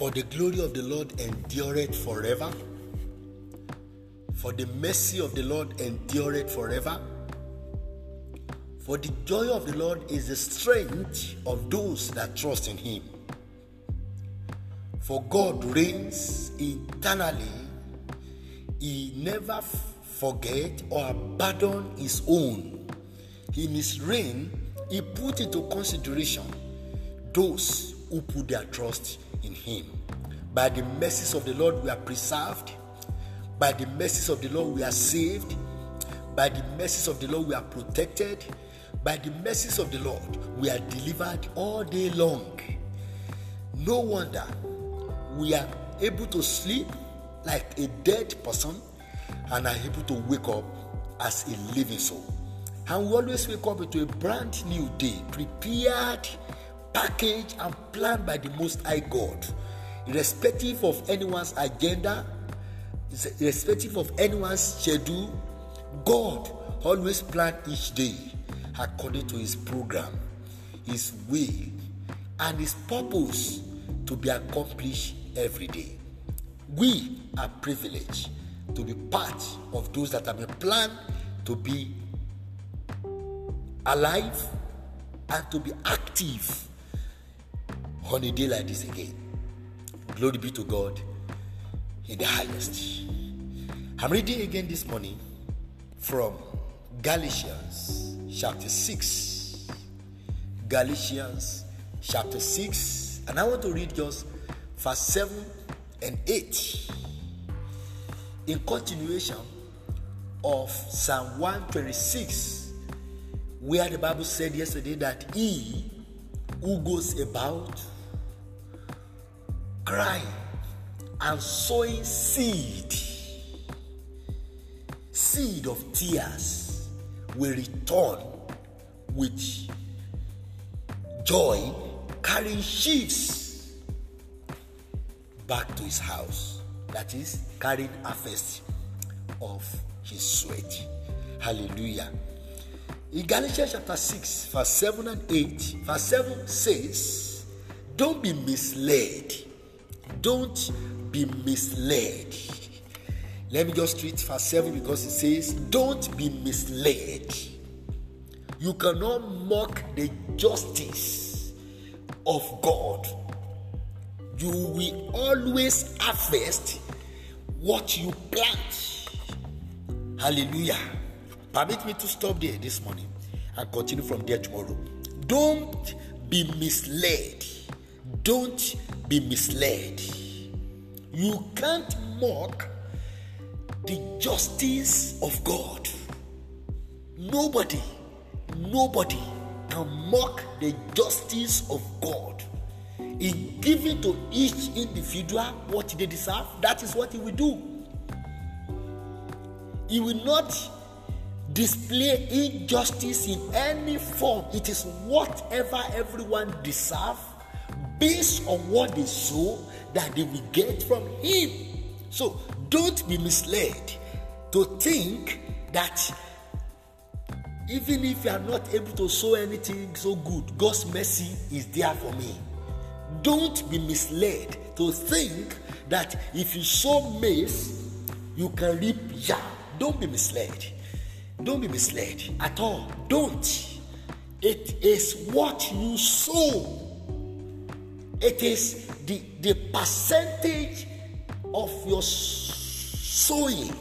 For the glory of the Lord endureth forever. For the mercy of the Lord endureth forever. For the joy of the Lord is the strength of those that trust in him. For God reigns eternally. He never forget or abandon his own. In his reign, he put into consideration those who put their trust in him. By the mercies of the Lord, we are preserved. By the mercies of the Lord, we are saved. By the mercies of the Lord, we are protected. By the mercies of the Lord, we are delivered all day long. No wonder we are able to sleep like a dead person and are able to wake up as a living soul. And we always wake up into a brand new day, prepared, packaged, and planned by the Most High God, irrespective of anyone's agenda, irrespective of anyone's schedule. God always planned each day according to His program, His will, and His purpose to be accomplished every day. We are privileged to be part of those that have been planned to be alive and to be active on a day like this again. Glory be to God in the highest. I'm reading again this morning from Galatians chapter 6. Galatians chapter 6. And I want to read just verse 7 and 8 in continuation of Psalm 126, where the Bible said yesterday that he who goes about crying and sowing seed, seed of tears, will return with joy, carrying sheaves back to his house. That is, carrying harvest of his sweat. Hallelujah. In Galatians chapter 6, verse 7 and 8, verse 7 says, Don't be misled. Don't be misled. Let me just read verse 7 because it says, Don't be misled. You cannot mock the justice of God. You will always harvest what you plant. Hallelujah. Permit me to stop there this morning and continue from there tomorrow. Don't be misled. Don't be misled. You can't mock the justice of God. Nobody, nobody can mock the justice of God in giving to each individual what they deserve. That is what He will do. He will not display injustice in any form. It is whatever everyone deserves based on what they sow that they will get from Him. So don't be misled to think that even if you are not able to sow anything so good, God's mercy is there for me. Don't be misled to think that if you sow maize, you can reap yam. Don't be misled. Don't be misled at all. Don't. It is what you sow. It is the, the percentage of your sowing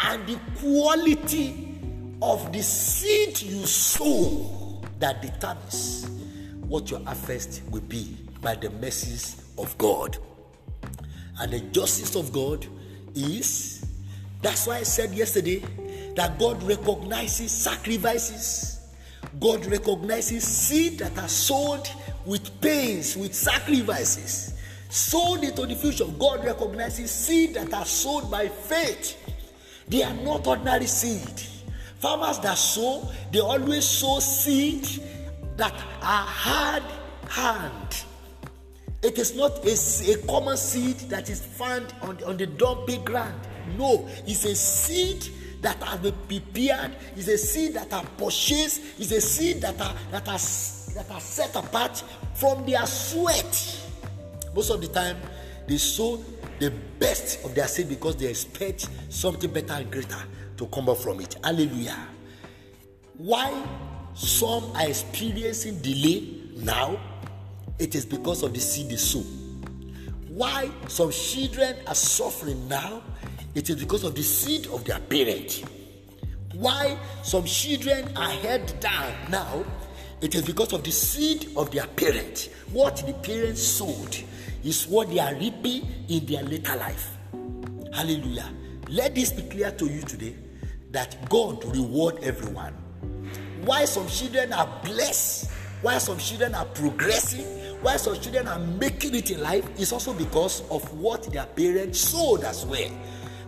and the quality of the seed you sow that determines what your harvest will be by the mercies of God. And the justice of God is that's why I said yesterday that God recognizes sacrifices. God recognizes seed that are sowed with pains, with sacrifices, sown into the future. God recognizes seed that are sown by faith. They are not ordinary seed. Farmers that sow, they always sow seed that are hard hand. It is not a, a common seed that is found on, on the dumpy ground. No, it's a seed that has been prepared. is a seed that are purchased. is a seed that are that are that are set apart from their sweat. most of the time they sow the best of their seed because they expect something better and greater to come up from it. Hallelujah. Why some are experiencing delay now? It is because of the seed they sow. Why some children are suffering now? It is because of the seed of their parent. Why some children are held down now? It is because of the seed of their parent. What the parents sowed is what they are reaping in their later life. Hallelujah. Let this be clear to you today that God reward everyone. Why some children are blessed, why some children are progressing, why some children are making it in life is also because of what their parents sowed as well.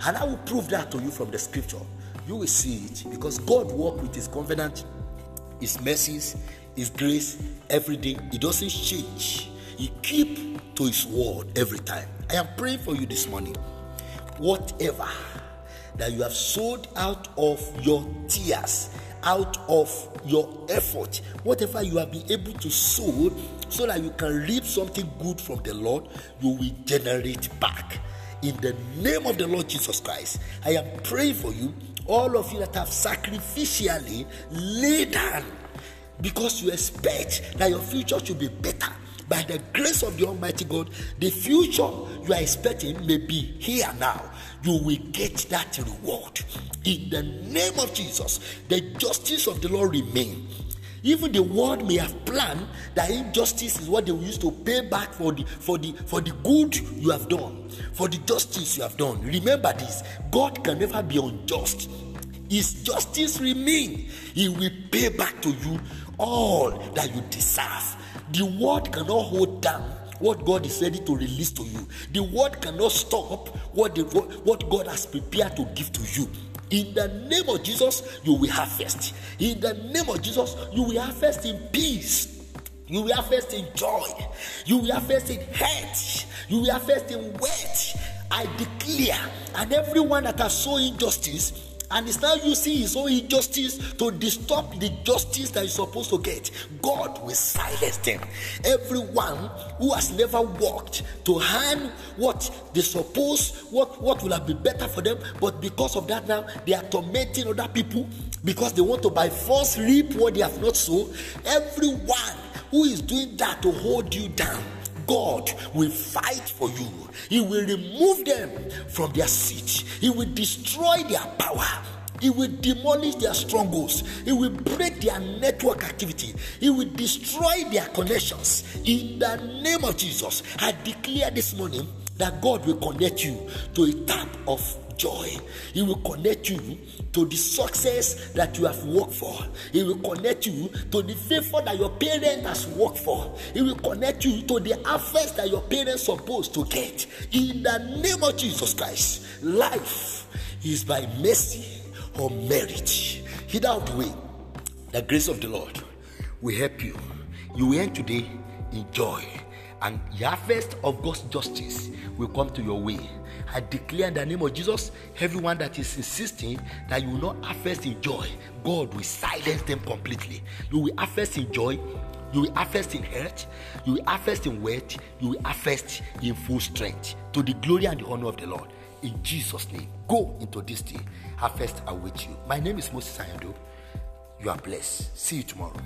And I will prove that to you from the scripture. You will see it because God works with his covenant, his mercies, his grace every day. He doesn't change. He keep to his word every time. I am praying for you this morning. Whatever that you have sowed out of your tears, out of your effort, whatever you have been able to sow, so that you can reap something good from the Lord, you will generate back. In the name of the Lord Jesus Christ, I am praying for you, all of you that have sacrificially laid down because you expect that your future should be better by the grace of the Almighty God, the future you are expecting may be here now. You will get that reward. In the name of Jesus, the justice of the Lord remain. Even the world may have planned that injustice is what they will use to pay back for the for the for the good you have done, for the justice you have done. Remember this: God can never be unjust. His justice remain. He will pay back to you all that you deserve. The world cannot hold down what God is ready to release to you. The word cannot stop what, the, what God has prepared to give to you. In the name of Jesus, you will harvest. In the name of Jesus, you will harvest in peace. You will harvest in joy. You will harvest in health. You will harvest in wealth. I declare, and everyone that has sown injustice and is now using his own injustice to disturb the justice that he's supposed to get, God will silence them. Everyone who has never worked to hand what they suppose, what, what will have been better for them, but because of that now they are tormenting other people because they want to by force reap what they have not sown. Everyone who is doing that to hold you down God will fight for you. He will remove them from their seat. He will destroy their power. He will demolish their strongholds. He will break their network activity. He will destroy their connections. In the name of Jesus, I declare this morning that God will connect you to a tap of joy. He will connect you to the success that you have worked for. He will connect you to the favor that your parent has worked for. He will connect you to the harvest that your parents supposed to get. In the name of Jesus Christ, life is by mercy or merit. Either way, the grace of the Lord will help you. You will end today in joy and the harvest of God's justice will come to your way. I declare in the name of Jesus, everyone that is insisting that you will not harvest in joy, God will silence them completely. You will harvest in joy, you will harvest in health, you will harvest in wealth, you will harvest in full strength to the glory and the honor of the Lord. In Jesus' name, go into this day. Harvest await you. My name is Moses Ayando. You are blessed. See you tomorrow.